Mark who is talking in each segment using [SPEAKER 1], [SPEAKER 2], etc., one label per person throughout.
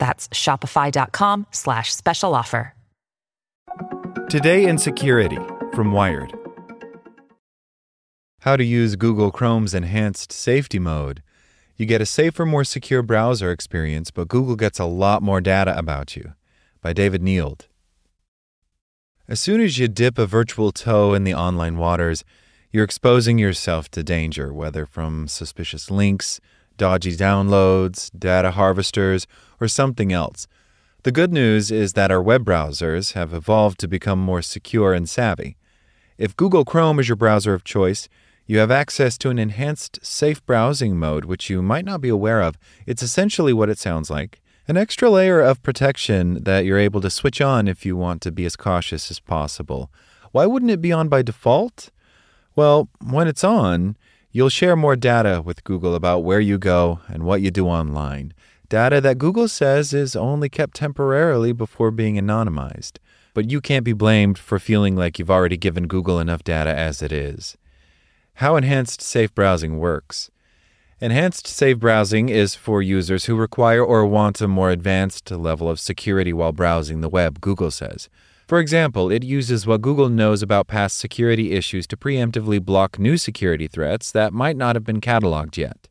[SPEAKER 1] That's shopify.com slash special offer.
[SPEAKER 2] Today in Security from Wired. How to use Google Chrome's enhanced safety mode. You get a safer, more secure browser experience, but Google gets a lot more data about you. By David Nield. As soon as you dip a virtual toe in the online waters, you're exposing yourself to danger, whether from suspicious links, dodgy downloads, data harvesters, or something else. The good news is that our web browsers have evolved to become more secure and savvy. If Google Chrome is your browser of choice, you have access to an enhanced safe browsing mode, which you might not be aware of. It's essentially what it sounds like an extra layer of protection that you're able to switch on if you want to be as cautious as possible. Why wouldn't it be on by default? Well, when it's on, you'll share more data with Google about where you go and what you do online data that Google says is only kept temporarily before being anonymized. But you can't be blamed for feeling like you've already given Google enough data as it is. How enhanced safe browsing works. Enhanced safe browsing is for users who require or want a more advanced level of security while browsing the web, Google says. For example, it uses what Google knows about past security issues to preemptively block new security threats that might not have been cataloged yet.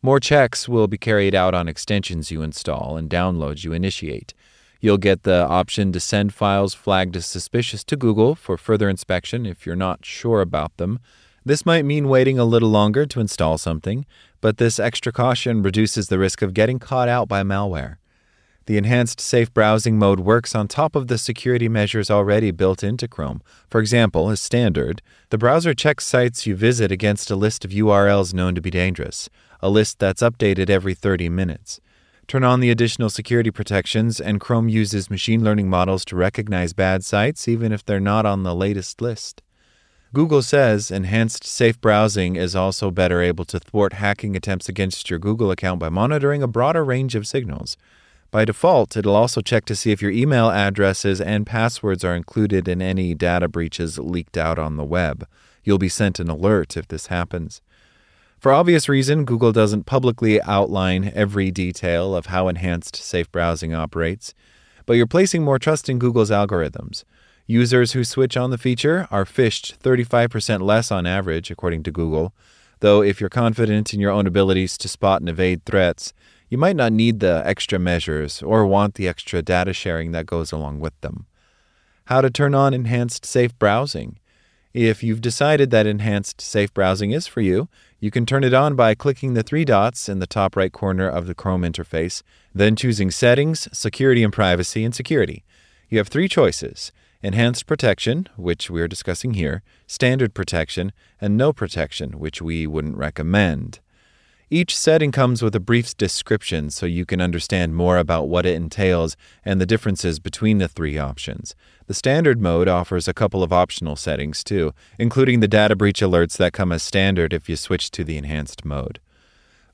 [SPEAKER 2] More checks will be carried out on extensions you install and downloads you initiate. You'll get the option to send files flagged as suspicious to Google for further inspection if you're not sure about them. This might mean waiting a little longer to install something, but this extra caution reduces the risk of getting caught out by malware. The enhanced safe browsing mode works on top of the security measures already built into Chrome. For example, as standard, the browser checks sites you visit against a list of URLs known to be dangerous a list that's updated every 30 minutes. Turn on the additional security protections, and Chrome uses machine learning models to recognize bad sites even if they're not on the latest list. Google says enhanced safe browsing is also better able to thwart hacking attempts against your Google account by monitoring a broader range of signals. By default, it'll also check to see if your email addresses and passwords are included in any data breaches leaked out on the web. You'll be sent an alert if this happens. For obvious reason, Google doesn't publicly outline every detail of how enhanced safe browsing operates, but you're placing more trust in Google's algorithms. Users who switch on the feature are phished 35% less on average, according to Google, though if you're confident in your own abilities to spot and evade threats, you might not need the extra measures or want the extra data sharing that goes along with them. How to turn on enhanced safe browsing. If you've decided that enhanced safe browsing is for you, you can turn it on by clicking the three dots in the top right corner of the Chrome interface, then choosing Settings, Security and Privacy, and Security. You have three choices Enhanced Protection, which we are discussing here, Standard Protection, and No Protection, which we wouldn't recommend. Each setting comes with a brief description so you can understand more about what it entails and the differences between the three options. The standard mode offers a couple of optional settings too, including the data breach alerts that come as standard if you switch to the enhanced mode.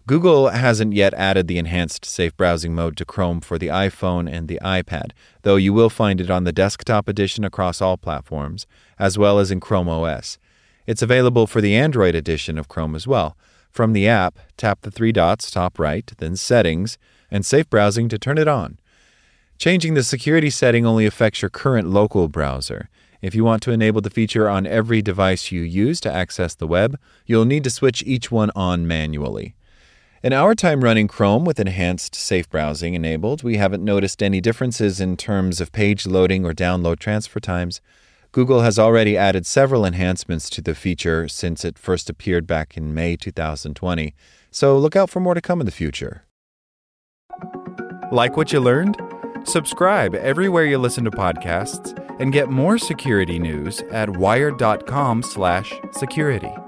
[SPEAKER 2] Google hasn't yet added the enhanced safe browsing mode to Chrome for the iPhone and the iPad, though you will find it on the desktop edition across all platforms, as well as in Chrome OS. It's available for the Android edition of Chrome as well. From the app, tap the three dots top right, then Settings, and Safe Browsing to turn it on. Changing the security setting only affects your current local browser. If you want to enable the feature on every device you use to access the web, you'll need to switch each one on manually. In our time running Chrome with enhanced safe browsing enabled, we haven't noticed any differences in terms of page loading or download transfer times. Google has already added several enhancements to the feature since it first appeared back in May 2020, so look out for more to come in the future. Like what you learned? Subscribe everywhere you listen to podcasts and get more security news at wired.com/security.